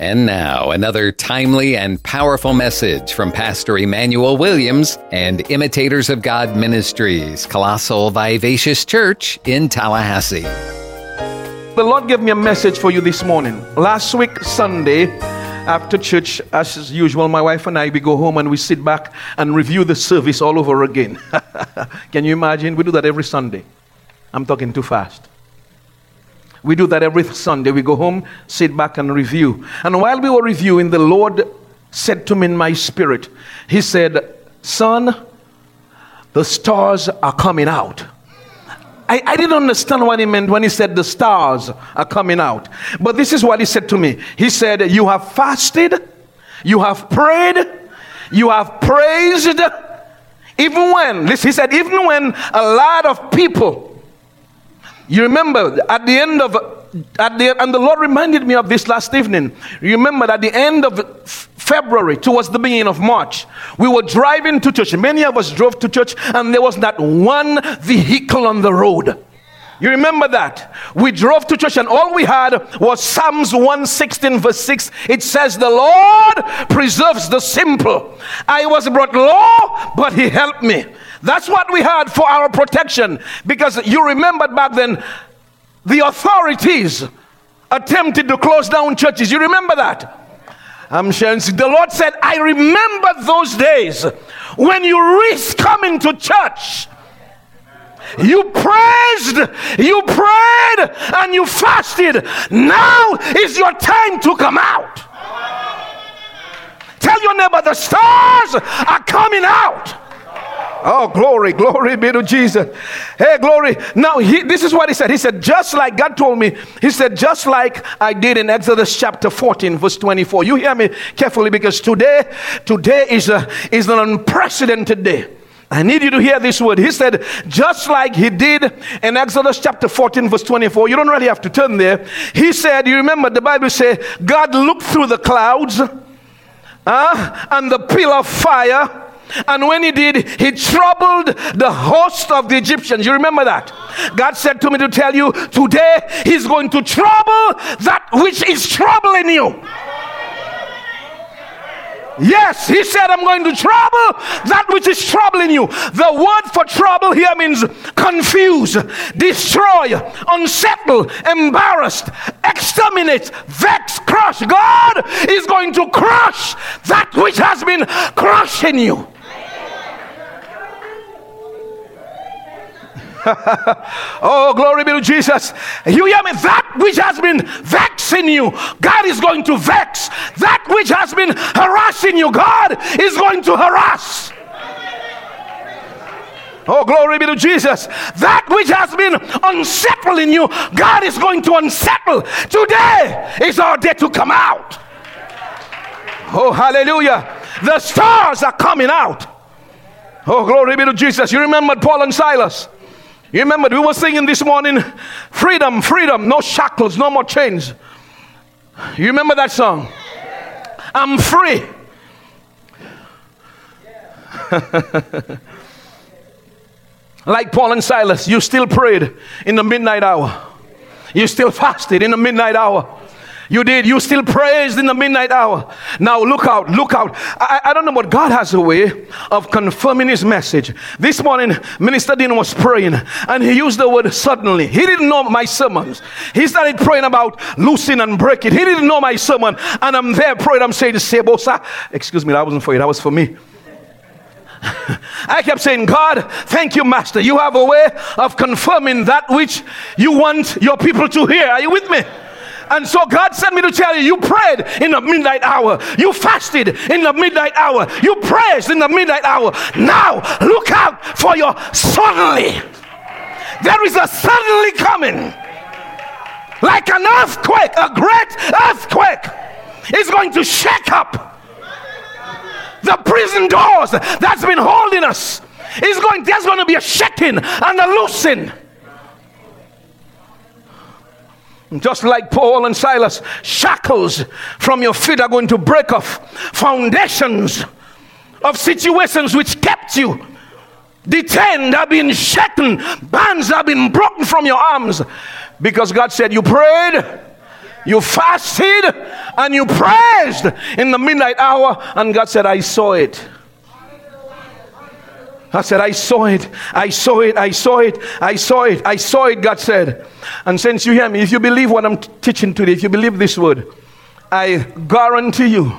And now, another timely and powerful message from Pastor Emmanuel Williams and Imitators of God Ministries, Colossal Vivacious Church in Tallahassee. The Lord gave me a message for you this morning. Last week, Sunday, after church, as usual, my wife and I, we go home and we sit back and review the service all over again. Can you imagine? We do that every Sunday. I'm talking too fast. We do that every Sunday. We go home, sit back, and review. And while we were reviewing, the Lord said to me in my spirit, He said, Son, the stars are coming out. I, I, didn't understand what he meant when he said the stars are coming out. But this is what he said to me. He said, You have fasted, you have prayed, you have praised. Even when, he said, even when a lot of people you remember at the end of at the and the Lord reminded me of this last evening. Remember at the end of February, towards the beginning of March, we were driving to church. Many of us drove to church, and there was not one vehicle on the road. You remember that? We drove to church and all we had was Psalms 116, verse 6. It says, The Lord preserves the simple. I was brought low, but He helped me. That's what we had for our protection. Because you remembered back then, the authorities attempted to close down churches. You remember that? I'm sharing. The Lord said, I remember those days when you risked coming to church. You praised, you prayed, and you fasted. Now is your time to come out. Tell your neighbor the stars are coming out. Oh, glory, glory be to Jesus. Hey, glory. Now, he, this is what he said. He said, just like God told me, he said, just like I did in Exodus chapter 14, verse 24. You hear me carefully because today, today is, a, is an unprecedented day. I need you to hear this word. He said, just like he did in Exodus chapter 14, verse 24. You don't really have to turn there. He said, you remember the Bible say, God looked through the clouds uh, and the pillar of fire and when he did, he troubled the host of the Egyptians. You remember that? God said to me to tell you today, he's going to trouble that which is troubling you. Yes, he said, I'm going to trouble that which is troubling you. The word for trouble here means confuse, destroy, unsettle, embarrassed, exterminate, vex, crush. God is going to crush that which has been crushing you. oh, glory be to Jesus. You hear me? That which has been vexing you, God is going to vex. That which has been harassing you, God is going to harass. Oh, glory be to Jesus. That which has been unsettling you, God is going to unsettle. Today is our day to come out. Oh, hallelujah. The stars are coming out. Oh, glory be to Jesus. You remember Paul and Silas? You remember we were singing this morning, freedom, freedom, no shackles, no more chains. You remember that song? I'm free. like Paul and Silas, you still prayed in the midnight hour. You still fasted in the midnight hour. You did. You still praised in the midnight hour. Now look out, look out. I, I don't know, but God has a way of confirming his message. This morning, Minister Dean was praying and he used the word suddenly. He didn't know my sermons. He started praying about loosing and breaking. He didn't know my sermon. And I'm there praying. I'm saying, Sebosa. Excuse me, that wasn't for you, that was for me. I kept saying, God, thank you, Master. You have a way of confirming that which you want your people to hear. Are you with me? And so God sent me to tell you, you prayed in the midnight hour. You fasted in the midnight hour. You praised in the midnight hour. Now look out for your suddenly. There is a suddenly coming. Like an earthquake, a great earthquake is going to shake up the prison doors that's been holding us. Is going, there's going to be a shaking and a loosing. Just like Paul and Silas, shackles from your feet are going to break off. Foundations of situations which kept you detained have been shaken. Bands have been broken from your arms because God said, You prayed You fasted and you praised in the midnight hour, and God said, I saw it. I said, I saw it, I saw it, I saw it, I saw it, I saw it, God said. And since you hear me, if you believe what I'm teaching today, if you believe this word, I guarantee you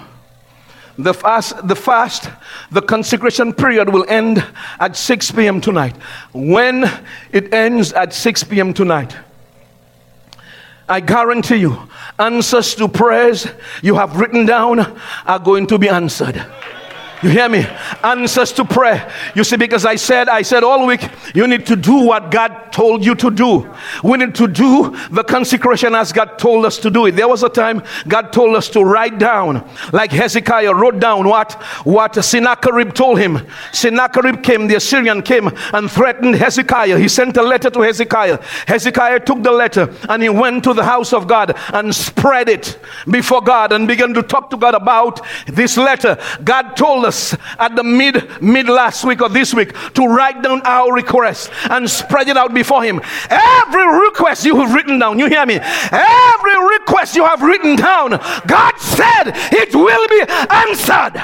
the fast, the fast, the consecration period will end at 6 p.m. tonight. When it ends at 6 p.m. tonight, I guarantee you, answers to prayers you have written down are going to be answered. You hear me? Answers to prayer. You see, because I said, I said all week, you need to do what God told you to do. We need to do the consecration as God told us to do it. There was a time God told us to write down, like Hezekiah wrote down what, what Sennacherib told him. Sennacherib came, the Assyrian came and threatened Hezekiah. He sent a letter to Hezekiah. Hezekiah took the letter and he went to the house of God and spread it before God and began to talk to God about this letter. God told us at the mid mid last week or this week to write down our request and spread it out before him. Every request you have written down, you hear me? Every request you have written down, God said it will be answered.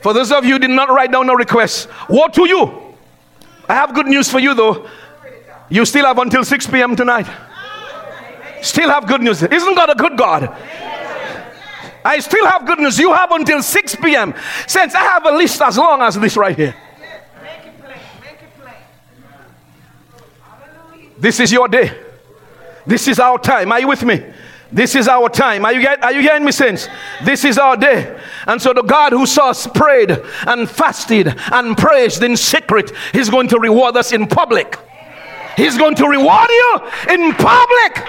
For those of you did not write down a request, what to you? I have good news for you though. You still have until 6 p.m. tonight. Still have good news. Isn't God a good God? I still have good news. You have until 6 p.m. Since I have a list as long as this right here. This is your day. This is our time. Are you with me? This is our time. Are you, get, are you hearing me, saints? This is our day. And so the God who saw us prayed and fasted and praised in secret, He's going to reward us in public. He's going to reward you in public.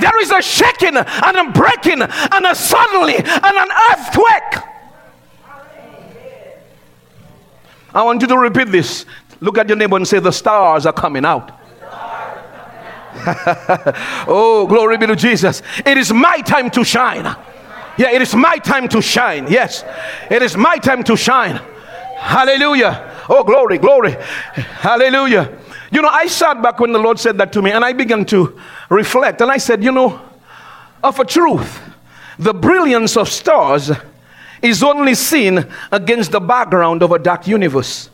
There is a shaking and a breaking and a suddenly and an earthquake. I want you to repeat this. Look at your neighbor and say, The stars are coming out. oh, glory be to Jesus. It is my time to shine. Yeah, it is my time to shine. Yes, it is my time to shine. Hallelujah. Oh, glory, glory. Hallelujah. You know, I sat back when the Lord said that to me and I began to reflect. And I said, You know, of a truth, the brilliance of stars is only seen against the background of a dark universe.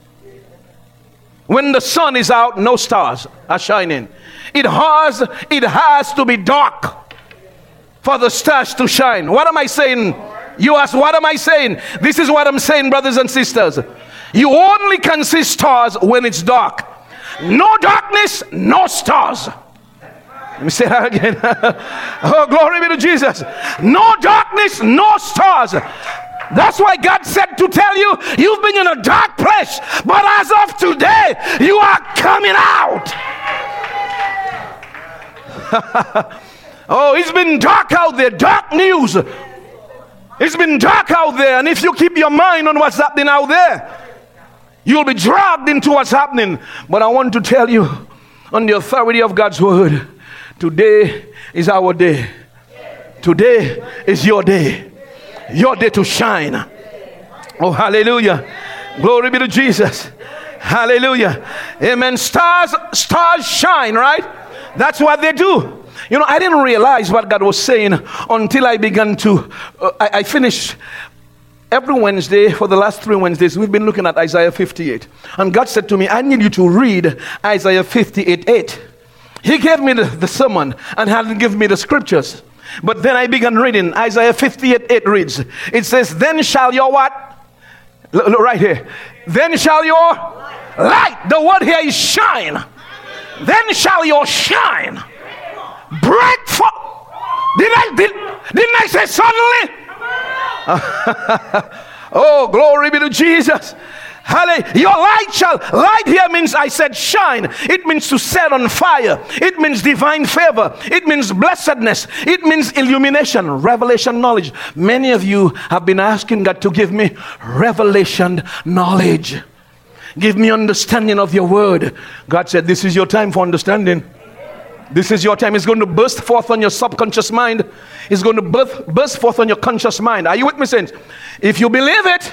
When the sun is out, no stars are shining. It has, it has to be dark for the stars to shine. What am I saying? You ask, what am I saying? This is what I'm saying, brothers and sisters. You only can see stars when it's dark. No darkness, no stars. Let me say that again. oh, glory be to Jesus. No darkness, no stars. That's why God said to tell you, you've been in a dark place, but as of today, you are coming out. oh, it's been dark out there, dark news. It's been dark out there, and if you keep your mind on what's happening out there, You'll be dragged into what's happening. But I want to tell you, on the authority of God's word, today is our day. Today is your day. Your day to shine. Oh, hallelujah. Glory be to Jesus. Hallelujah. Amen. Stars, stars shine, right? That's what they do. You know, I didn't realize what God was saying until I began to. Uh, I, I, finished Every Wednesday, for the last three Wednesdays, we've been looking at Isaiah 58. And God said to me, I need you to read Isaiah 58 8. He gave me the, sermon and hadn't given me the scriptures. But then I began reading Isaiah 58 8 reads, It says, Then shall your what? Look, look right here. Then shall your light, the word here is shine. Then shall your shine break forth. Did I, did, didn't I say suddenly? oh, glory be to Jesus. Hallelujah. Your light shall, light here means I said shine. It means to set on fire. It means divine favor. It means blessedness. It means illumination, revelation knowledge. Many of you have been asking God to give me revelation knowledge. Give me understanding of your word. God said, This is your time for understanding. This is your time. It's going to burst forth on your subconscious mind. It's going to burst, burst forth on your conscious mind. Are you with me, saints? If you believe it,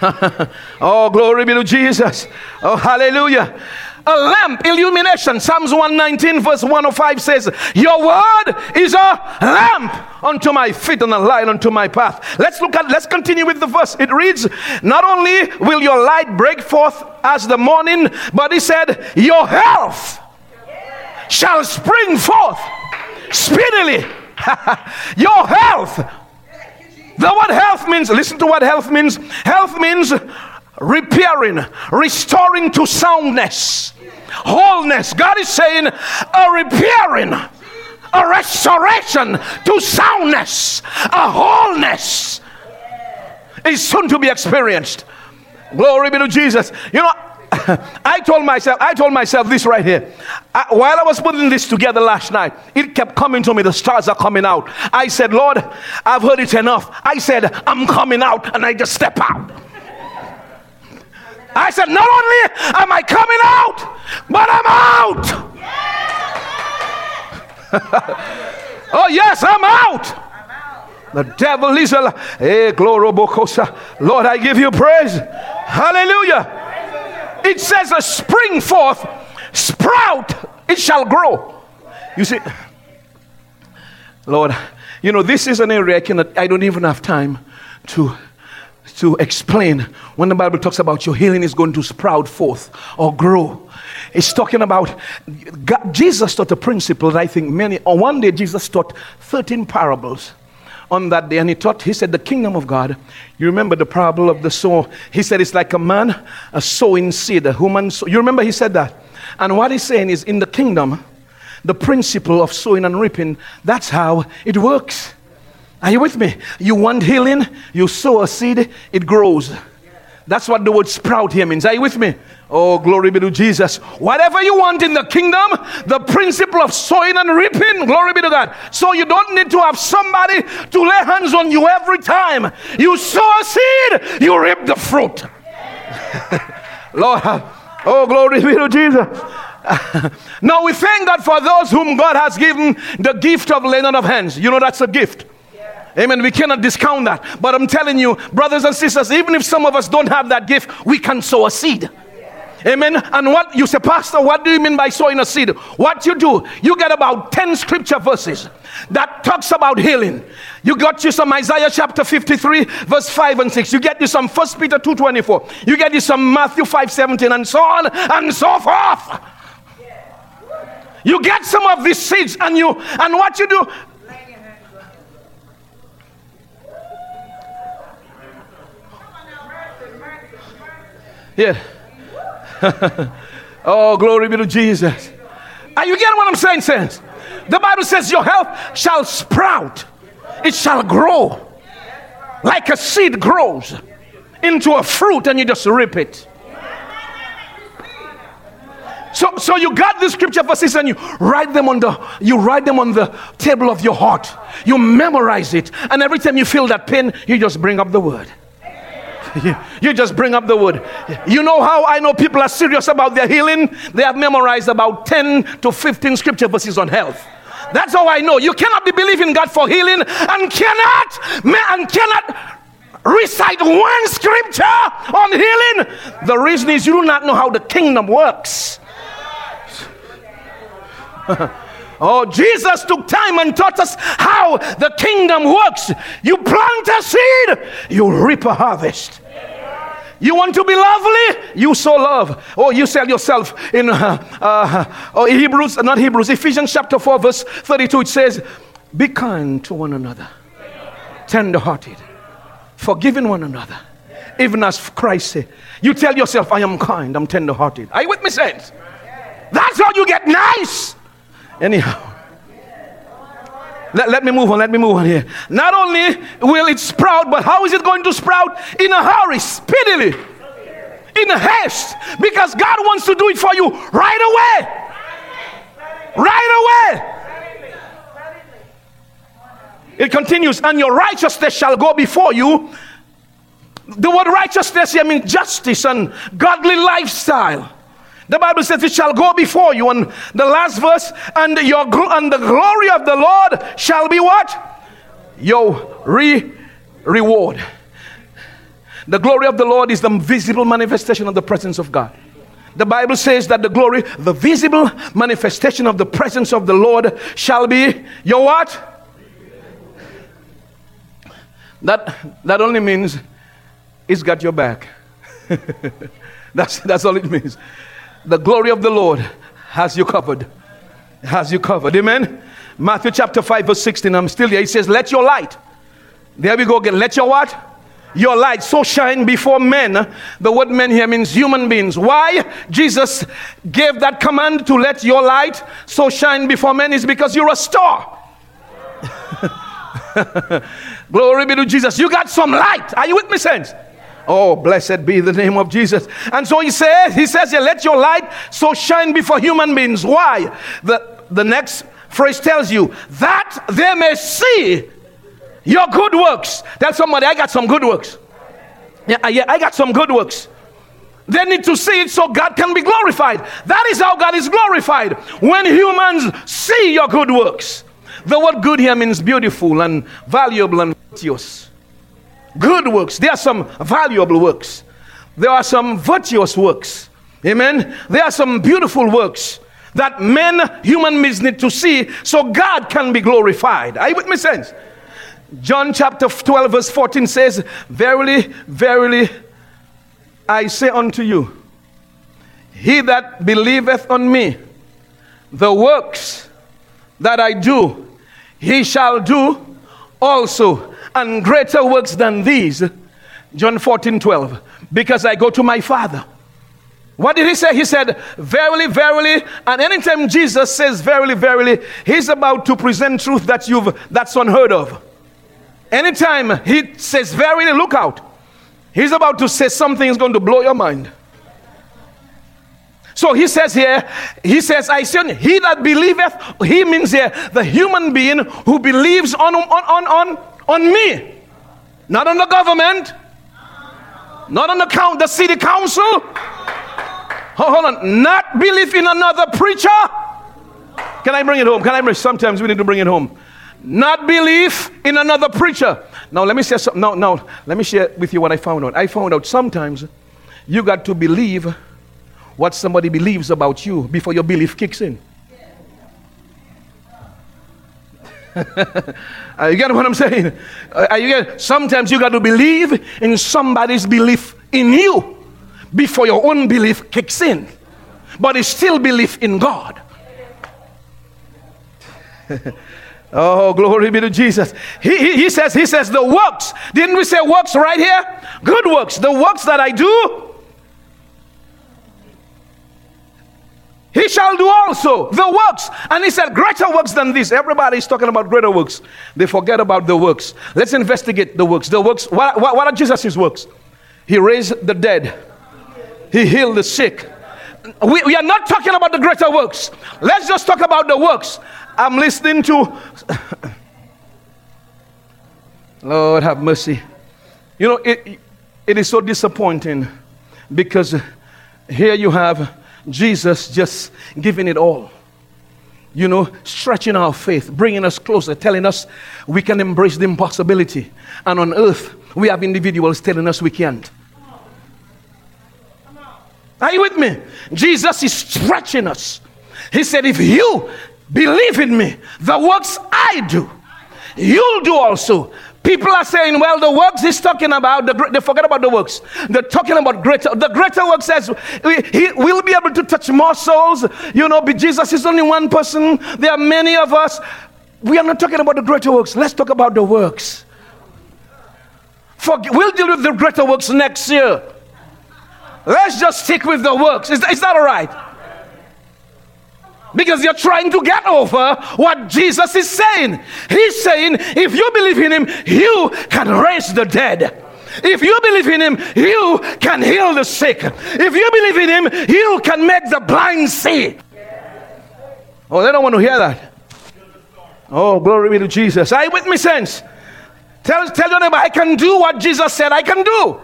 oh, glory be to Jesus. Oh, hallelujah. A lamp, illumination. Psalms 119, verse 105 says, Your word is a lamp unto my feet and a light unto my path. Let's look at, let's continue with the verse. It reads, Not only will your light break forth as the morning, but he said, Your health shall spring forth speedily. your health. The word health means, listen to what health means. Health means repairing, restoring to soundness, wholeness. God is saying a repairing, a restoration to soundness, a wholeness is soon to be experienced. Glory be to Jesus. You know, I told myself, I told myself this right here. I, while I was putting this together last night, it kept coming to me. The stars are coming out. I said, Lord, I've heard it enough. I said, I'm coming out, and I just step out. I said, Not only am I coming out, but I'm out. oh, yes, I'm out. The devil is a hey, eh, glory Lord, I give you praise. Hallelujah. It says a spring forth, sprout, it shall grow. You see, Lord, you know, this is an area I cannot, I don't even have time to to explain when the Bible talks about your healing is going to sprout forth or grow. It's talking about God, Jesus taught a principle that I think many, or one day Jesus taught 13 parables on that day and he taught, he said, the kingdom of God. You remember the parable of the sower? He said it's like a man a sowing seed, a human. Sow. You remember he said that? And what he's saying is in the kingdom, the principle of sowing and reaping, that's how it works. Are you with me? You want healing, you sow a seed, it grows. That's what the word sprout here means. Are you with me? Oh, glory be to Jesus. Whatever you want in the kingdom, the principle of sowing and reaping, glory be to God. So you don't need to have somebody to lay hands on you every time. You sow a seed, you reap the fruit. Lord, oh, glory be to Jesus. now we thank God for those whom God has given the gift of laying on of hands. You know that's a gift. Amen. We cannot discount that. But I'm telling you, brothers and sisters, even if some of us don't have that gift, we can sow a seed. Amen. And what you say, Pastor, what do you mean by sowing a seed? What you do, you get about 10 scripture verses that talks about healing. You got you some Isaiah chapter 53, verse 5 and 6. You get you some 1 Peter 2.24. You get you some Matthew 5, 17, and so on and so forth. You get some of these seeds, and you and what you do, Yeah. oh, glory be to Jesus. Are you getting what I'm saying, saints? The Bible says your health shall sprout, it shall grow like a seed grows into a fruit, and you just rip it. So, so you got the scripture verses and you write them on the you write them on the table of your heart. You memorize it, and every time you feel that pain, you just bring up the word. you just bring up the word. You know how I know people are serious about their healing? They have memorized about 10 to 15 scripture verses on health. That's how I know. You cannot be believing God for healing and cannot and cannot recite one scripture on healing. The reason is you do not know how the kingdom works. Oh, Jesus took time and taught us how the kingdom works. You plant a seed, you reap a harvest. You want to be lovely? You sow love. Or oh, you sell yourself in uh, uh, oh, Hebrews, not Hebrews, Ephesians chapter 4, verse 32. It says, Be kind to one another, tender hearted, forgiving one another, even as Christ said. You tell yourself, I am kind, I'm tender hearted. Are you with me, saints? That's how you get nice. Anyhow. Let, let me move on. Let me move on here. Not only will it sprout, but how is it going to sprout? In a hurry, speedily, in a haste, because God wants to do it for you right away. Right away. It continues, and your righteousness shall go before you. The word righteousness here means justice and godly lifestyle. The Bible says it shall go before you. And the last verse, and your and the glory of the Lord shall be what? Your re reward. The glory of the Lord is the visible manifestation of the presence of God. The Bible says that the glory, the visible manifestation of the presence of the Lord shall be your what? That, that only means it's got your back. that's, that's all it means. The glory of the Lord has you covered. Has you covered. Amen. Matthew chapter 5, verse 16. I'm still here. He says, Let your light. There we go again. Let your what? Your light so shine before men. The word men here means human beings. Why Jesus gave that command to let your light so shine before men is because you're a star. Glory be to Jesus. You got some light. Are you with me, saints? Oh, blessed be the name of Jesus. And so he says, he says, let your light so shine before human beings. Why? The, the next phrase tells you that they may see your good works. Tell somebody, I got some good works. Yeah, yeah, I got some good works. They need to see it so God can be glorified. That is how God is glorified. When humans see your good works. The word good here means beautiful and valuable and virtuous. Good works. There are some valuable works. There are some virtuous works. Amen. There are some beautiful works that men, human beings need to see so God can be glorified. Are you with me, sense? John chapter 12, verse 14 says, Verily, verily, I say unto you, he that believeth on me, the works that I do, he shall do also, and greater works than these. John 14, 12. Because I go to my Father. What did he say? He said, Verily, verily. And anytime Jesus says verily, verily, he's about to present truth that you've that's unheard of. Anytime he says verily, look out. He's about to say something is going to blow your mind. So he says here, he says, I say, he that believeth, he means here the human being who believes on, on, on, on, on me. Not on the government, not on the count, the city council. Hold on, not believe in another preacher. Can I bring it home? Can I bring sometimes we need to bring it home. Not believe in another preacher. Now let me say something. No, no, let me share with you what I found out. I found out sometimes you got to believe what somebody believes about you before your belief kicks in. Are uh, you get what I'm saying? Are you getting, sometimes you got to believe in somebody's belief in you before your own belief kicks in. But it's still belief in God. oh, glory be to Jesus. He, he, he says, he says, the works. Didn't we say works right here? Good works. The works that I do, he shall do also the works. And he said, Greater works than this. Everybody's talking about greater works. They forget about the works. Let's investigate the works. The works, what, what, what are Jesus' works? He raised the dead, he healed the sick. We, we are not talking about the greater works. Let's just talk about the works. I'm listening to. Lord have mercy. You know, it, it is so disappointing because here you have Jesus just giving it all. You know, stretching our faith, bringing us closer, telling us we can embrace the impossibility. And on earth, we have individuals telling us we can't. Are you with me? Jesus is stretching us. He said, If you believe in me, the works I do, you'll do also. People are saying, well, the works he's talking about, the, they forget about the works. They're talking about greater. The greater work says we, he will be able to touch more souls. You know, but Jesus is only one person. There are many of us. We are not talking about the greater works. Let's talk about the works. For, we'll deal with the greater works next year. Let's just stick with the works. Is, is that all right? Because you're trying to get over what Jesus is saying. He's saying, if you believe in Him, you can raise the dead. If you believe in Him, you can heal the sick. If you believe in Him, you can make the blind see. Oh, they don't want to hear that. Oh, glory be to Jesus. Are you with me, sense? Tell, tell your neighbor, I can do what Jesus said I can do.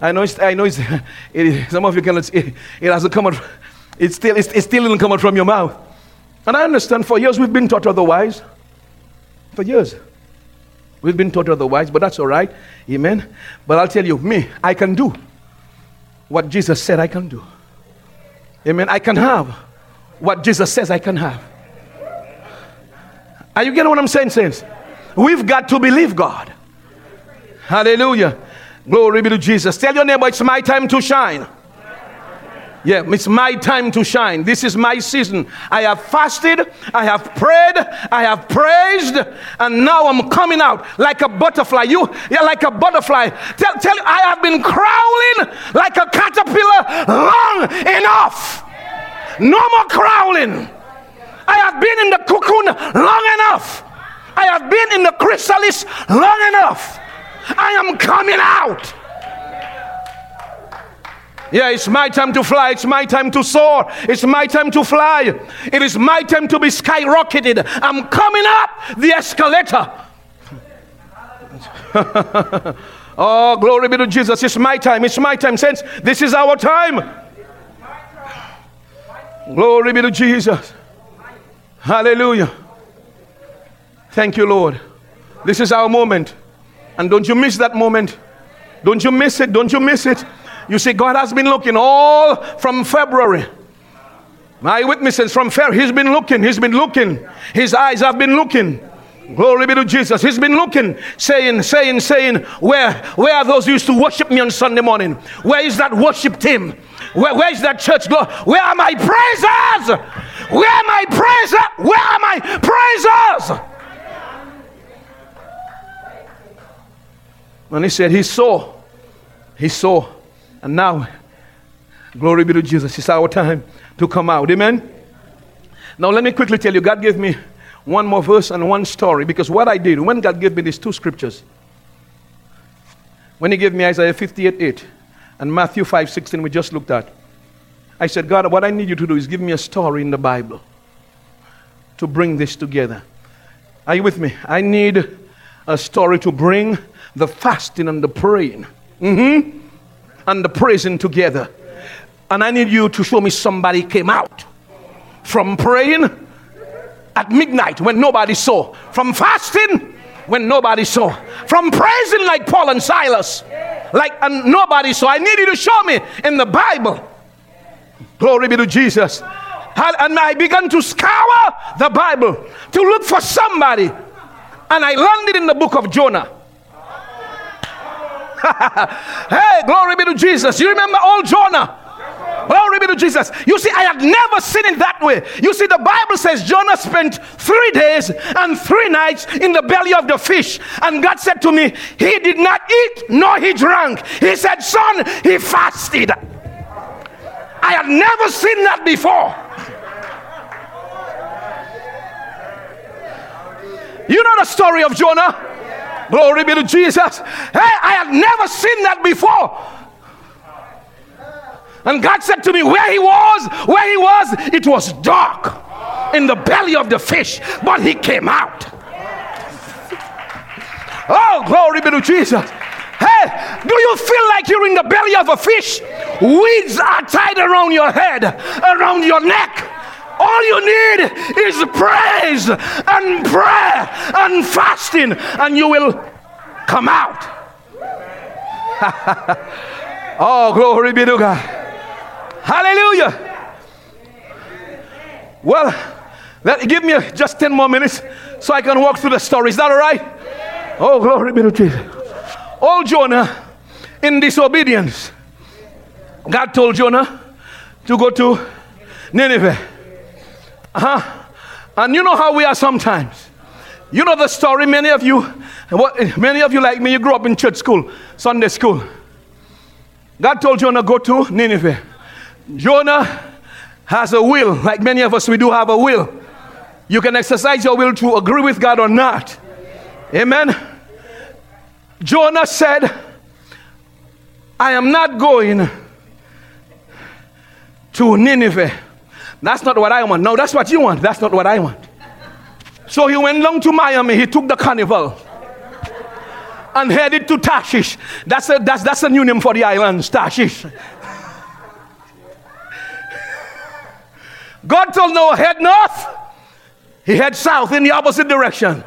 I know, it's, I know it's, it, some of you cannot, it, it hasn't come out it still, it, it still out from your mouth. And I understand for years we've been taught otherwise. For years. We've been taught otherwise, but that's all right. Amen. But I'll tell you, me, I can do what Jesus said I can do. Amen. I can have what Jesus says I can have. Are you getting what I'm saying, saints? We've got to believe God. Hallelujah. Glory be to Jesus. Tell your neighbor it's my time to shine. Yeah, it's my time to shine. This is my season. I have fasted, I have prayed, I have praised, and now I'm coming out like a butterfly. You, yeah, like a butterfly. Tell, tell, I have been crawling like a caterpillar long enough. No more crawling. I have been in the cocoon long enough. I have been in the chrysalis long enough. I am coming out. Yeah, it's my time to fly. It's my time to soar. It's my time to fly. It is my time to be skyrocketed. I'm coming up the escalator. oh, glory be to Jesus. It's my time. It's my time. Since this is our time. Glory be to Jesus. Hallelujah. Thank you, Lord. This is our moment. And don't you miss that moment. Don't you miss it. Don't you miss it. You see, God has been looking all from February. My witnesses from February, He's been looking, He's been looking. His eyes have been looking. Glory be to Jesus. He's been looking, saying, saying, saying, Where, where are those who used to worship me on Sunday morning? Where is that worship team? Where, where is that church? Where are my praisers? Where are my praisers? Where are my praisers? And he said, He saw. He saw. And now, glory be to Jesus. It's our time to come out. Amen. Now, let me quickly tell you God gave me one more verse and one story because what I did when God gave me these two scriptures, when He gave me Isaiah 58 8 and Matthew 5 16, we just looked at, I said, God, what I need you to do is give me a story in the Bible to bring this together. Are you with me? I need a story to bring the fasting and the praying. Mm-hmm and the praising together. And I need you to show me somebody came out from praying at midnight when nobody saw, from fasting when nobody saw, from praising like Paul and Silas, like and nobody saw. I need you to show me in the Bible. Glory be to Jesus. And I began to scour the Bible to look for somebody. And I landed in the book of Jonah. hey, glory be to Jesus. You remember old Jonah? Glory be to Jesus. You see, I had never seen it that way. You see, the Bible says Jonah spent three days and three nights in the belly of the fish. And God said to me, He did not eat nor he drank. He said, Son, he fasted. I had never seen that before. You know the story of Jonah? Glory be to Jesus. Hey, I had never seen that before. And God said to me, Where he was, where he was, it was dark in the belly of the fish, but he came out. Oh, glory be to Jesus. Hey, do you feel like you're in the belly of a fish? Weeds are tied around your head, around your neck. All you need is praise and prayer and fasting, and you will come out. oh, glory be to God. Hallelujah. Well, let, give me just 10 more minutes so I can walk through the story. Is that all right? Oh, glory be to Jesus. Old Jonah, in disobedience, God told Jonah to go to Nineveh. Uh-huh. And you know how we are sometimes. You know the story, many of you, what, many of you like me, you grew up in church school, Sunday school. God told Jonah, go to Nineveh. Jonah has a will, like many of us, we do have a will. You can exercise your will to agree with God or not. Amen. Jonah said, I am not going to Nineveh that's not what I want. No, that's what you want. That's not what I want. So he went down to Miami. He took the carnival and headed to Tarshish. That's a, that's, that's a new name for the islands, Tarshish. God told Noah, head north. He head south in the opposite direction.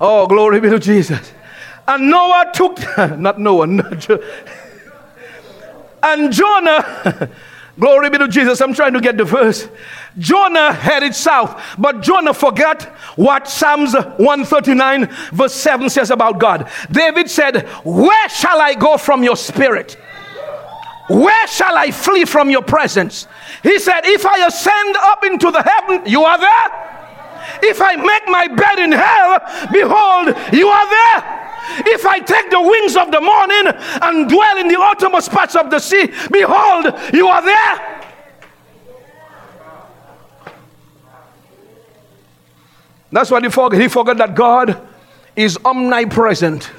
Oh, glory be to Jesus. And Noah took, not Noah, not, And Jonah, glory be to Jesus, I'm trying to get the verse. Jonah headed south, but Jonah forgot what Psalms 139, verse 7 says about God. David said, Where shall I go from your spirit? Where shall I flee from your presence? He said, If I ascend up into the heaven, you are there. If I make my bed in hell, behold, you are there. If I take the wings of the morning and dwell in the uttermost parts of the sea, behold, you are there. That's what he forgot. He forgot that God is omnipresent,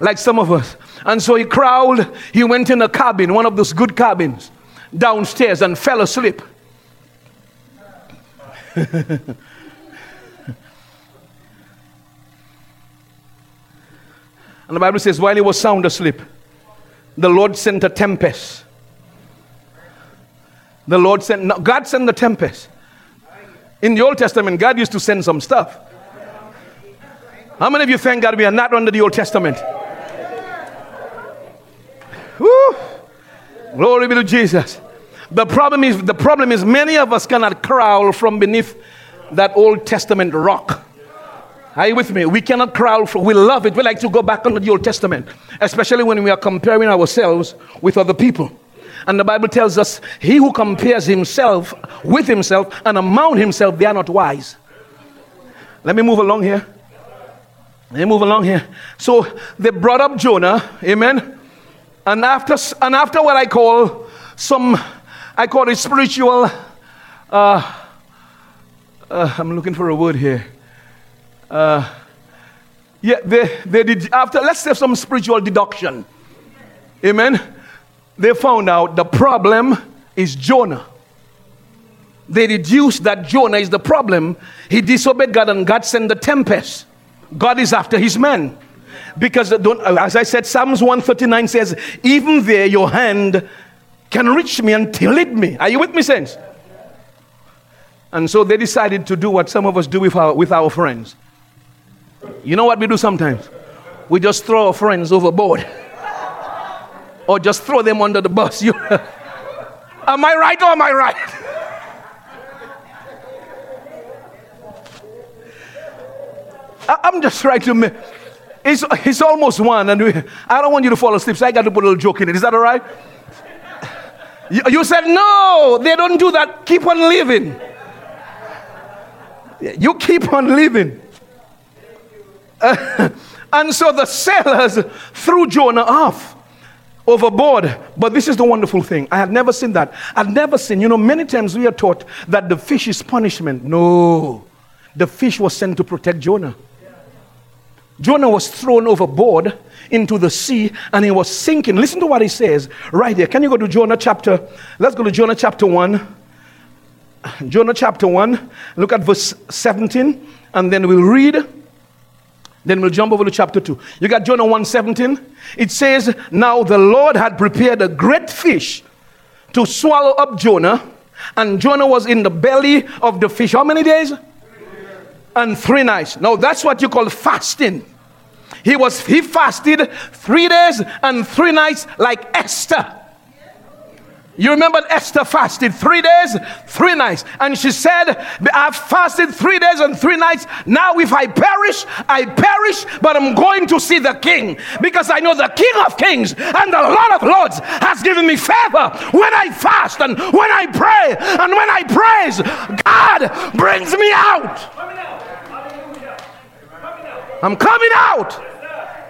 like some of us. And so he crawled, he went in a cabin, one of those good cabins, downstairs and fell asleep. And the Bible says, while he was sound asleep, the Lord sent a tempest. The Lord sent, God sent the tempest. In the Old Testament, God used to send some stuff. How many of you thank God we are not under the Old Testament? Woo. Glory be to Jesus. The problem is the problem is many of us cannot crawl from beneath that Old Testament rock. Are you with me? We cannot crawl we love it. We like to go back under the Old Testament, especially when we are comparing ourselves with other people. And the Bible tells us, he who compares himself with himself and among himself, they are not wise. Let me move along here. Let me move along here. So they brought up Jonah, amen. And after, and after what I call some, I call it spiritual, uh, uh, I'm looking for a word here uh, yeah, they, they did, after, let's say some spiritual deduction. Amen. They found out the problem is Jonah. They deduced that Jonah is the problem. He disobeyed God and God sent the tempest. God is after his men. Because, as I said, Psalms 139 says, Even there your hand can reach me and lead me. Are you with me, saints? And so they decided to do what some of us do with our, with our friends you know what we do sometimes? We just throw our friends overboard. or just throw them under the bus. You, am I right or am I right? I'm just trying to make it's, it's almost one, and we, I don't want you to fall asleep, so I got to put a little joke in it. Is that all right? You, you said, No, they don't do that. Keep on living. You keep on living. and so the sailors threw Jonah off overboard. But this is the wonderful thing. I had never seen that. I'd never seen, you know, many times we are taught that the fish is punishment. No, the fish was sent to protect Jonah. Jonah was thrown overboard into the sea and he was sinking. Listen to what he says right here. Can you go to Jonah chapter? Let's go to Jonah chapter 1. Jonah chapter 1. Look at verse 17 and then we'll read then we'll jump over to chapter 2. You got Jonah 1:17. It says, Now the Lord had prepared a great fish to swallow up Jonah, and Jonah was in the belly of the fish. How many days? And three nights. Now that's what you call fasting. He was he fasted three days and three nights like Esther. You remember Esther fasted three days, three nights. And she said, I've fasted three days and three nights. Now, if I perish, I perish, but I'm going to see the king because I know the king of kings and the lord of lords has given me favor when I fast and when I pray and when I praise. God brings me out. I'm coming out.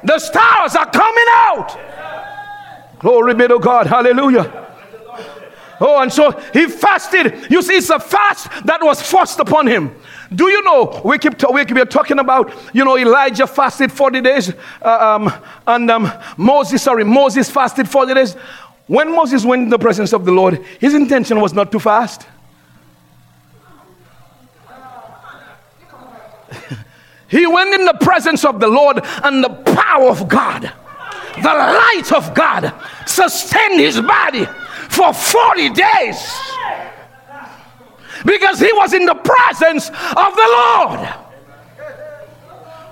The stars are coming out. Glory be to God. Hallelujah. Oh, and so he fasted. You see, it's a fast that was forced upon him. Do you know? We keep we keep talking about you know Elijah fasted forty days, uh, um, and um, Moses sorry Moses fasted forty days. When Moses went in the presence of the Lord, his intention was not to fast. he went in the presence of the Lord, and the power of God, the light of God, sustained his body for 40 days because he was in the presence of the Lord.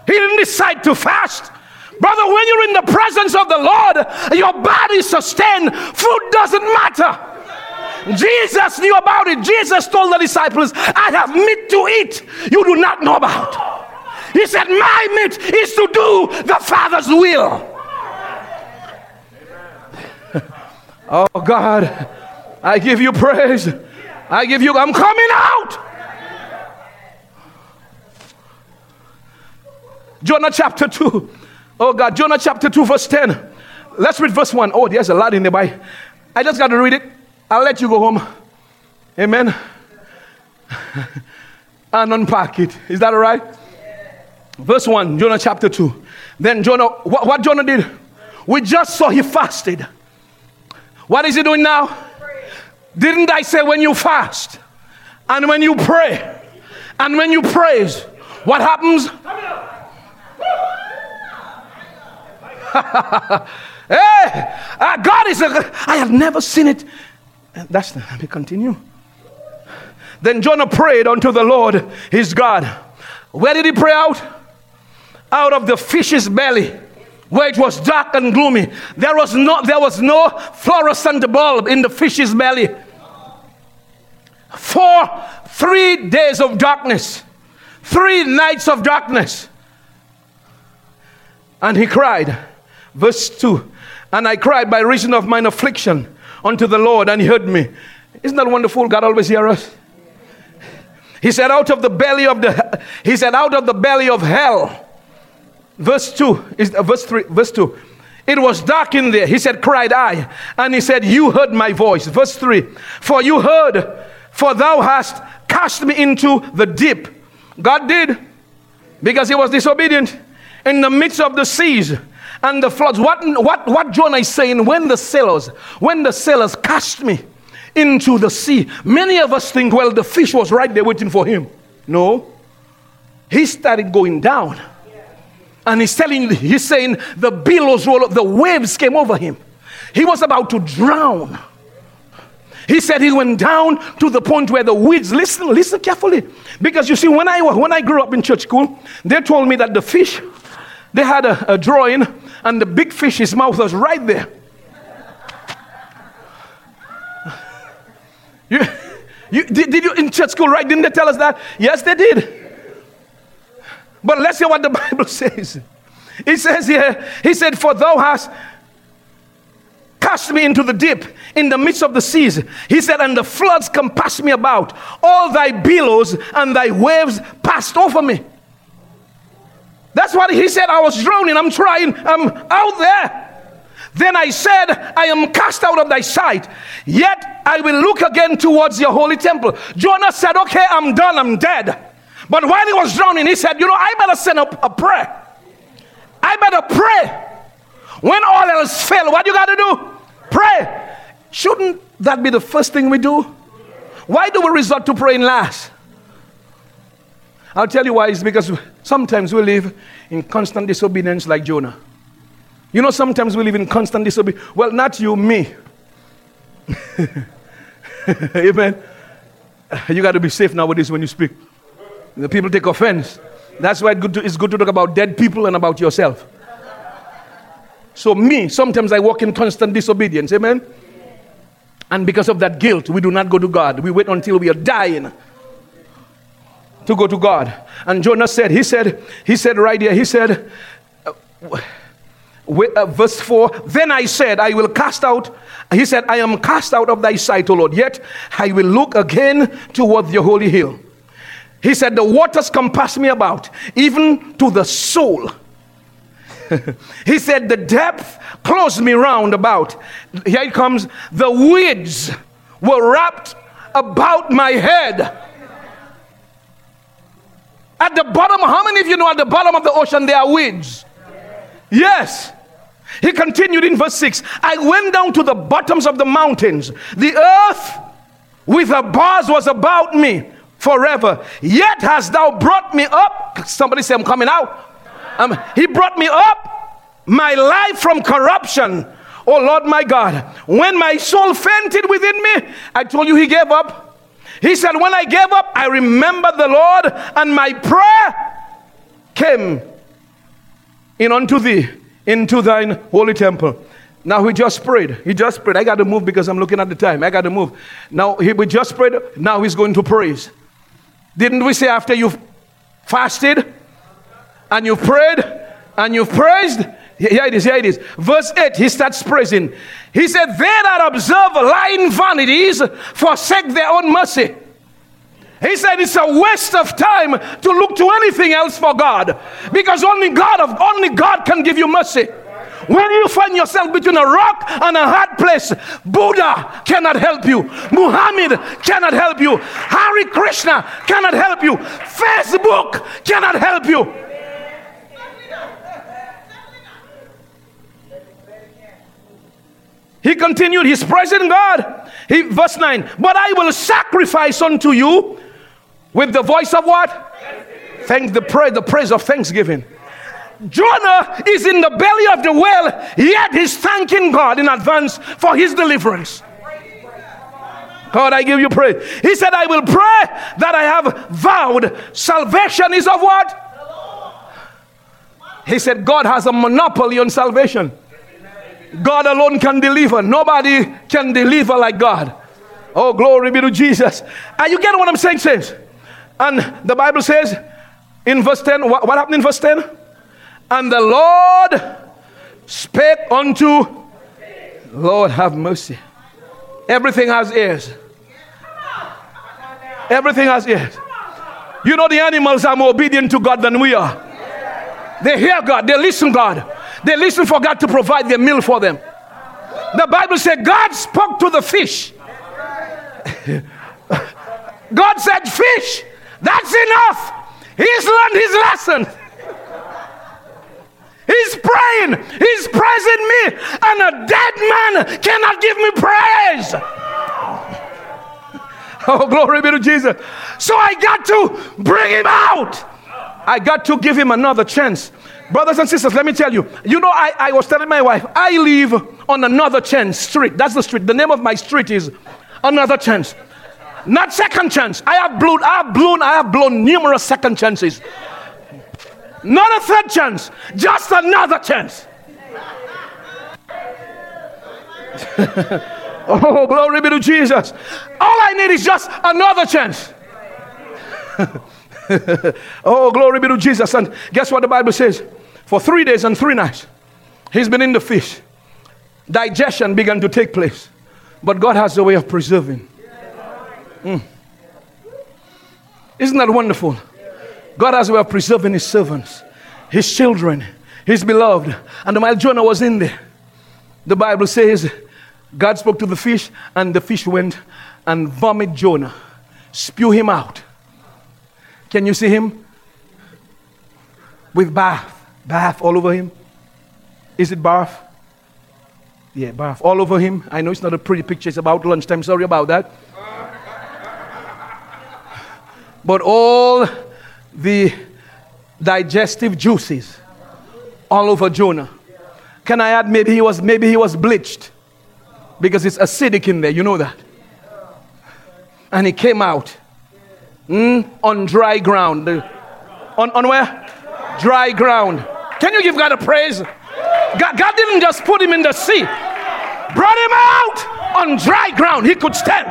He didn't decide to fast Brother, when you're in the presence of the Lord, your body sustained. Food doesn't matter. Jesus knew about it. Jesus told the disciples, I have meat to eat you do not know about. He said, My meat is to do the Father's will. Oh God, I give you praise. I give you, I'm coming out. Jonah chapter 2. Oh God, Jonah chapter 2, verse 10. Let's read verse 1. Oh, there's a lot in the Bible. I just got to read it. I'll let you go home. Amen. and unpack it. Is that all right? Verse 1, Jonah chapter 2. Then Jonah, what, what Jonah did? We just saw he fasted. What is he doing now? Didn't I say when you fast and when you pray and when you praise, what happens? hey, uh, God is a, I have never seen it. That's the, let me continue. Then Jonah prayed unto the Lord his God. Where did he pray out? Out of the fish's belly, where it was dark and gloomy. There was no, there was no fluorescent bulb in the fish's belly. For three days of darkness, three nights of darkness. And he cried, verse 2 And I cried by reason of mine affliction unto the Lord, and he heard me. Isn't that wonderful? God always hears us. He said, Out of the belly of the he said, Out of the belly of hell. Verse 2 is uh, verse 3, verse 2. It was dark in there. He said, Cried I. And he said, You heard my voice. Verse 3. For you heard, for thou hast cast me into the deep. God did, because he was disobedient in the midst of the seas and the floods. What, what, what Jonah is saying, when the sailors, when the sailors cast me into the sea, many of us think, well, the fish was right there waiting for him. No. He started going down. And he's telling he's saying the billows roll up, the waves came over him. He was about to drown. He said he went down to the point where the weeds, listen, listen carefully. Because you see, when I when I grew up in church school, they told me that the fish, they had a, a drawing and the big fish's mouth was right there. You, you, did, did you in church school, right? Didn't they tell us that? Yes, they did. But let's hear what the Bible says. It says here, He said, For thou hast cast me into the deep, in the midst of the seas. He said, And the floods compassed me about. All thy billows and thy waves passed over me. That's what he said. I was drowning. I'm trying. I'm out there. Then I said, I am cast out of thy sight, yet I will look again towards your holy temple. Jonah said, Okay, I'm done, I'm dead. But while he was drowning, he said, You know, I better send up a prayer. I better pray. When all else fail, what you got to do? Pray. Shouldn't that be the first thing we do? Why do we resort to praying last? I'll tell you why. It's because sometimes we live in constant disobedience like Jonah. You know, sometimes we live in constant disobedience. Well, not you, me. Amen. You got to be safe nowadays when you speak. The people take offense. That's why it's good, to, talk about dead people and about yourself. So, me, sometimes I walk in constant disobedience. Amen. And because of that guilt, we do not go to God. We wait until we are dying to go to God. And Jonah said, He said, He said right here, He said, uh, uh, verse 4 Then I said, I will cast out, He said, I am cast out of thy sight, O Lord, yet I will look again toward your holy hill. He said, The waters compass me about, even to the soul. he said, The depth closed me round about. Here it comes. The weeds were wrapped about my head. At the bottom, how many of you know at the bottom of the ocean there are weeds? Yes. He continued in verse 6 I went down to the bottoms of the mountains. The earth with her bars was about me forever. Yet hast thou brought me up. Somebody say, I'm coming out. Um, he brought me up, my life from corruption. Oh Lord my God, when my soul fainted within me, I told you he gave up. He said, When I gave up, I remembered the Lord, and my prayer came in unto thee into thine holy temple. Now he just prayed. He just prayed. I got to move because I'm looking at the time. I got to move. Now he just prayed. Now he's going to praise. Didn't we say after you've fasted and you've prayed and you've praised? Here it is, here it is. Verse 8, he starts praising. He said, They that observe lying vanities forsake their own mercy. He said it's a waste of time to look to anything else for God because only God of only God can give you mercy. When you find yourself between a rock and a hard place, Buddha cannot help you. Muhammad cannot help you. Hare Krishna cannot help you. Facebook cannot help you. He continued, he's praising God. He, verse 9, but I will sacrifice unto you with the voice of what? Thank the praise, the praise of thanksgiving. Jonah is in the belly of the whale, yet he's thanking God in advance for his deliverance. God, I give you praise. He said, I will pray that I have vowed. Salvation is of what? He said, God has a monopoly on salvation. God alone can deliver. Nobody can deliver like God. Oh, glory be to Jesus. Are you getting what I'm saying, saints? And the Bible says in verse 10, what, what happened in verse 10? And the Lord spake unto, Lord have mercy. Everything has ears. Everything has ears. You know, the animals are more obedient to God than we are. They hear God, they listen God. They listen for God to provide their meal for them. The Bible said God spoke to the fish. God said, Fish, that's enough. He's learned his lesson. He's praying. He's praising me. And a dead man cannot give me praise. Oh, glory be to Jesus. So I got to bring him out. I got to give him another chance. Brothers and sisters, let me tell you. You know, I, I was telling my wife, I live on another chance street. That's the street. The name of my street is Another Chance. Not second chance. I have blown, I have blown, I have blown numerous second chances. Not a third chance, just another chance. oh, glory be to Jesus. All I need is just another chance. oh, glory be to Jesus. And guess what the Bible says? For three days and three nights, he's been in the fish. Digestion began to take place. But God has a way of preserving. Mm. Isn't that wonderful? God has of preserving his servants, his children, his beloved. And while Jonah was in there, the Bible says God spoke to the fish, and the fish went and vomit Jonah, spew him out. Can you see him? With bath, bath all over him. Is it bath? Yeah, bath all over him. I know it's not a pretty picture, it's about lunchtime. Sorry about that. But all the digestive juices all over Jonah. Can I add maybe he was maybe he was bleached because it's acidic in there, you know that. And he came out Mm, on dry ground. On, on where? Dry ground. Can you give God a praise? God, God didn't just put him in the sea, brought him out on dry ground. He could stand.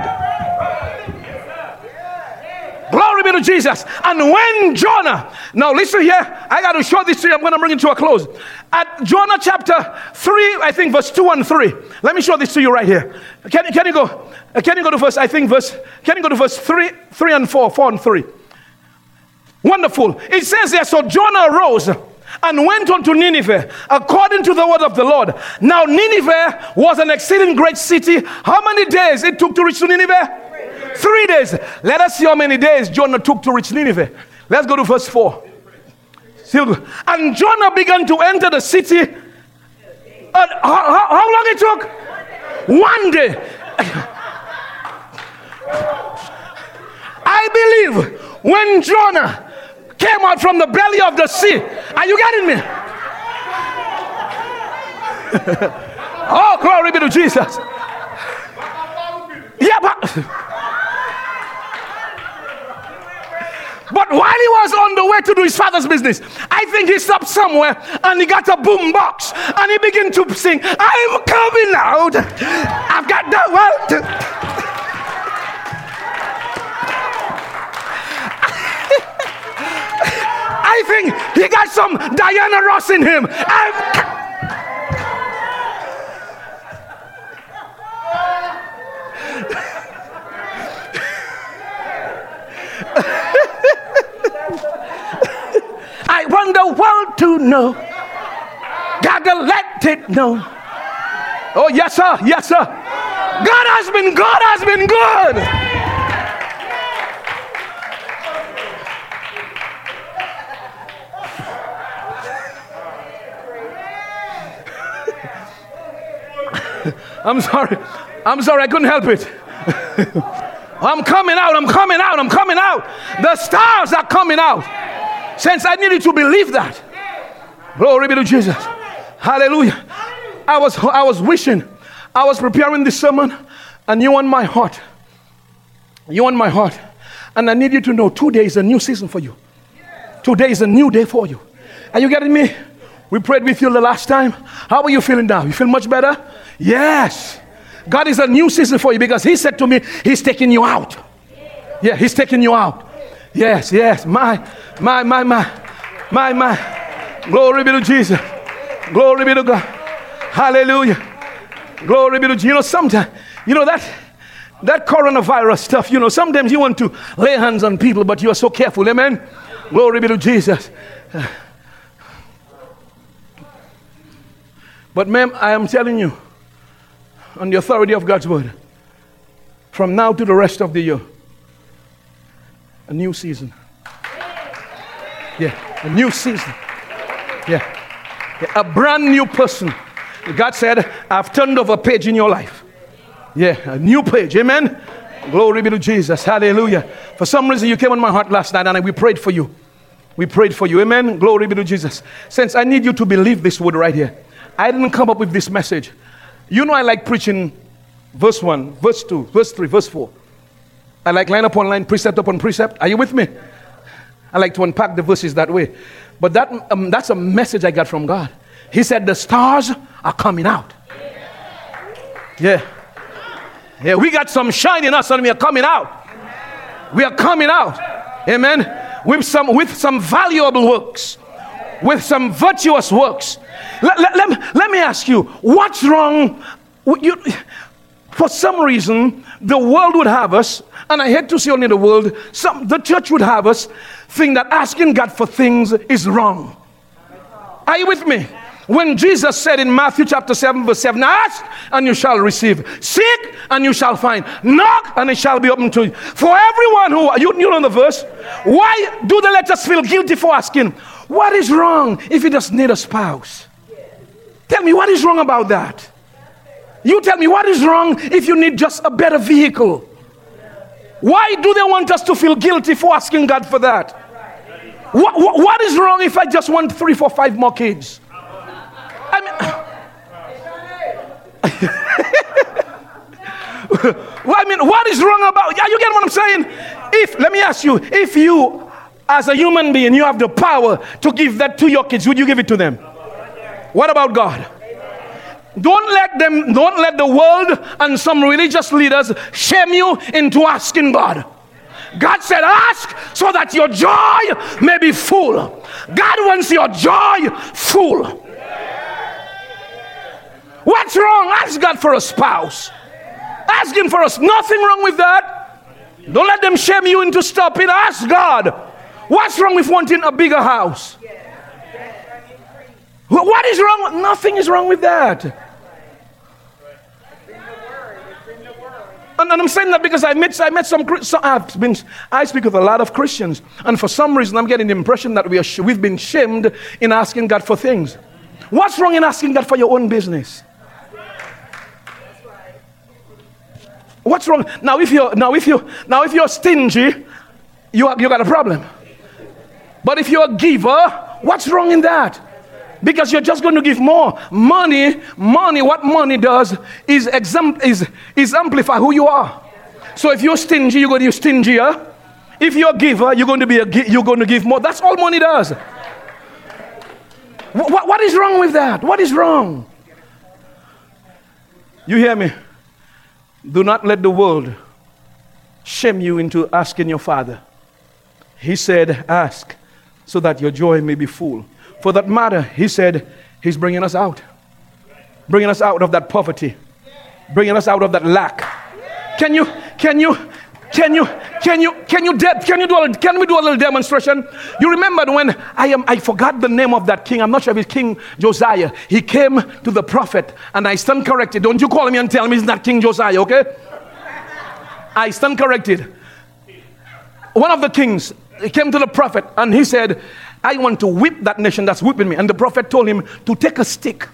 Glory be to Jesus. And when Jonah, now listen here, I got to show this to you. I'm going to bring it to a close. At Jonah chapter 3, I think verse 2 and 3. Let me show this to you right here. Can, can you go? Can you go to verse, I think verse, can you go to verse 3, 3 and 4, 4 and 3? Wonderful. It says there, so Jonah arose and went unto Nineveh according to the word of the Lord. Now, Nineveh was an exceeding great city. How many days it took to reach to Nineveh? Three days. Let us see how many days Jonah took to reach Nineveh. Let's go to verse 4. And Jonah began to enter the city. How, how, how long it took? One day. I believe when Jonah came out from the belly of the sea. Are you getting me? oh, glory be to Jesus. Yeah, but But while he was on the way to do his father's business, I think he stopped somewhere and he got a boom box and he began to sing, I'm coming out. I've got the world. I think he got some Diana Ross in him. I'm I want the world to know. Gotta let it know. Oh, yes, sir. Yes, sir. God has been, God has been good. I'm sorry. I'm sorry. I couldn't help it. I'm coming out. I'm coming out. I'm coming out. The stars are coming out. Since I needed to believe that. Glory be to Jesus. Hallelujah. I was I was wishing, I was preparing this sermon, and you on my heart. You on my heart. And I need you to know today is a new season for you. Today is a new day for you. Are you getting me? We prayed with you the last time. How are you feeling now? You feel much better? Yes. God is a new season for you because He said to me, He's taking you out. Yeah, He's taking you out. Yes, yes. My, my, my, my, my, my. Glory be to Jesus. Glory be to God. Hallelujah. Glory be to Jesus. You know, sometimes, you know that that coronavirus stuff, you know, sometimes you want to lay hands on people, but you are so careful. Amen. Glory be to Jesus. But, ma'am, I am telling you, on the authority of God's word, from now to the rest of the year, a new season. Yeah, a new season. Yeah. yeah. A brand new person. God said, I've turned over a page in your life. Yeah, a new page. Amen. Glory be to Jesus. Hallelujah. For some reason, you came on my heart last night and we prayed for you. We prayed for you. Amen. Glory be to Jesus. Since I need you to believe this word right here, I didn't come up with this message. You know, I like preaching verse 1, verse 2, verse 3, verse 4. I like line upon line, precept upon precept. Are you with me? I like to unpack the verses that way. But that, um, that's a message I got from God. He said, The stars are coming out. Yeah. Yeah, we got some shine in us and we are coming out. We are coming out. Amen. With some with some valuable works, with some virtuous works. Let, let, let, let me ask you, what's wrong? You, for some reason, the world would have us, and I hate to see only the world, some, the church would have us think that asking God for things is wrong. Are you with me? When Jesus said in Matthew chapter 7, verse 7, Ask and you shall receive, seek and you shall find, knock and it shall be opened to you. For everyone who, you, you know the verse, why do they let us feel guilty for asking? What is wrong if you just need a spouse? Tell me, what is wrong about that? You tell me, what is wrong if you need just a better vehicle? Why do they want us to feel guilty for asking God for that? What, what, what is wrong if I just want three, four, five more kids? I mean, well, I mean, what is wrong about? Yeah, you get what I'm saying? If let me ask you, if you, as a human being, you have the power to give that to your kids, would you give it to them? What about God? Don't let them, don't let the world and some religious leaders shame you into asking God. God said, Ask so that your joy may be full. God wants your joy full. What's wrong? Ask God for a spouse. Ask Him for us. Nothing wrong with that. Don't let them shame you into stopping. Ask God. What's wrong with wanting a bigger house? What is wrong? Nothing is wrong with that. And, and, I'm saying that because I met, I met some, some I've been, I speak with a lot of Christians, and for some reason I'm getting the impression that we are, we've been shamed in asking God for things. What's wrong in asking God for your own business? What's wrong? Now if you're now if you now if you're stingy, you, you got a problem. But if you're a giver, what's wrong in that? Because you're just going to give more money money what money does is exam- is, is amplify who you are so if you're stingy you're going to be stingier If you're a giver, you're going to be a you're going to give more. That's all money does. What, what is wrong with that? What is wrong? You hear me? Do not let the world shame you into asking your father. He said, Ask so that your joy may be full. For that matter, he said, He's bringing us out, bringing us out of that poverty, bringing us out of that lack. Can you, can you, can you, can you, can you, de- can you do a, can we do a little demonstration? You remember when I am, I forgot the name of that king. I'm not sure if it's King Josiah. He came to the prophet and I stand corrected. Don't you call me and tell me it's not King Josiah, okay? I stand corrected. One of the kings came to the prophet and he said, I want to whip that nation that's whipping me. And the prophet told him to take a stick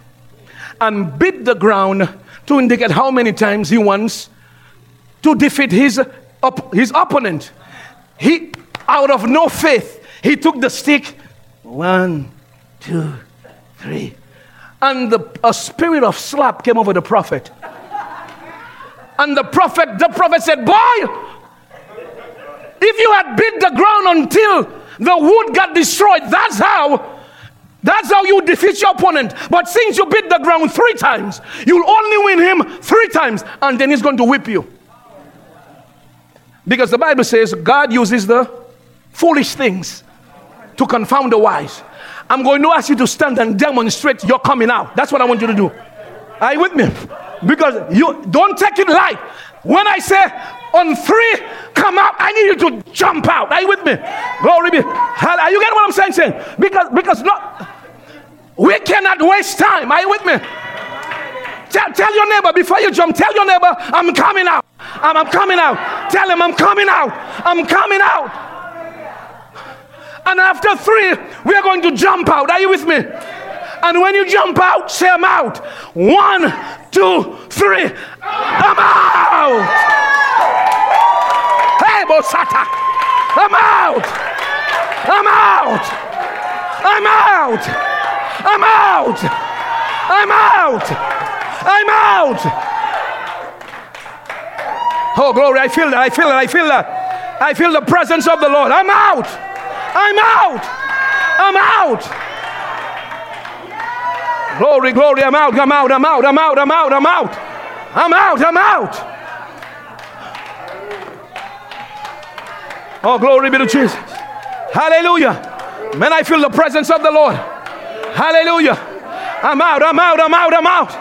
and beat the ground to indicate how many times he wants to defeat his, op- his opponent. He, out of no faith, he took the stick. One, two, three. And the, a spirit of slap came over the prophet. And the prophet, the prophet said, Boy, if you had beat the ground until the wood got destroyed, that's how. That's how you defeat your opponent. But since you beat the ground three times, you'll only win him three times, and then he's going to whip you. Because the Bible says God uses the foolish things to confound the wise. I'm going to ask you to stand and demonstrate your coming out. That's what I want you to do. Are you with me? Because you don't take it light. When I say on three, come out, I need you to jump out. Are you with me? Glory be. Are you getting what I'm saying? saying? Because because not we cannot waste time. Are you with me? Tell, tell your neighbor before you jump, tell your neighbor, I'm coming out. I'm, I'm coming out. Tell him I'm coming out. I'm coming out. And after three, we are going to jump out. Are you with me? And when you jump out, say I'm out. One, two, three. I'm out. Hey, Bosata. I'm out. I'm out. I'm out. I'm out. I'm out. I'm out. Oh, glory. I feel that. I feel that. I feel that. I feel the presence of the Lord. I'm out. I'm out. I'm out. Glory, glory, I'm out, I'm out, I'm out, I'm out, I'm out, I'm out. I'm out, I'm out. Oh, glory be to Jesus. Hallelujah. Man, I feel the presence of the Lord. Hallelujah. I'm out, I'm out, I'm out, I'm out.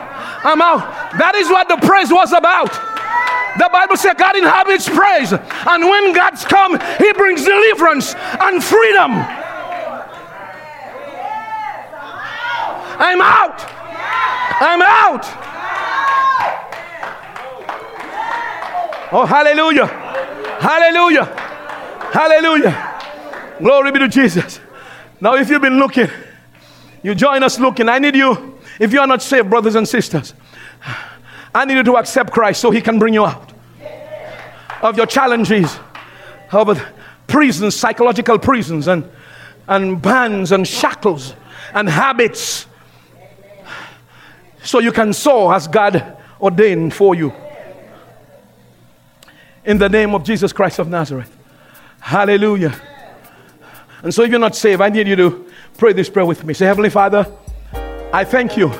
I'm out. That is what the praise was about. The Bible said God inhabits praise. And when God's come, He brings deliverance and freedom. I'm out. I'm out. Oh, hallelujah. Hallelujah. Hallelujah. Glory be to Jesus. Now, if you've been looking, you join us looking. I need you, if you are not saved, brothers and sisters, I need you to accept Christ so He can bring you out of your challenges, of prisons, psychological prisons, and, and bands and shackles and habits so you can soar as God ordained for you. In the name of Jesus Christ of Nazareth. Hallelujah. And so if you're not saved, I need you to pray this prayer with me. Say, Heavenly Father, I thank you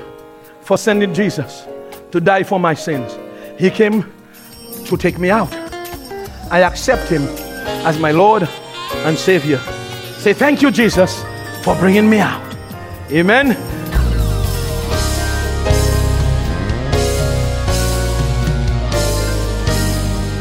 for sending Jesus to die for my sins. He came to take me out. I accept him as my Lord and Savior. Say, Thank you, Jesus, for bringing me out. Amen.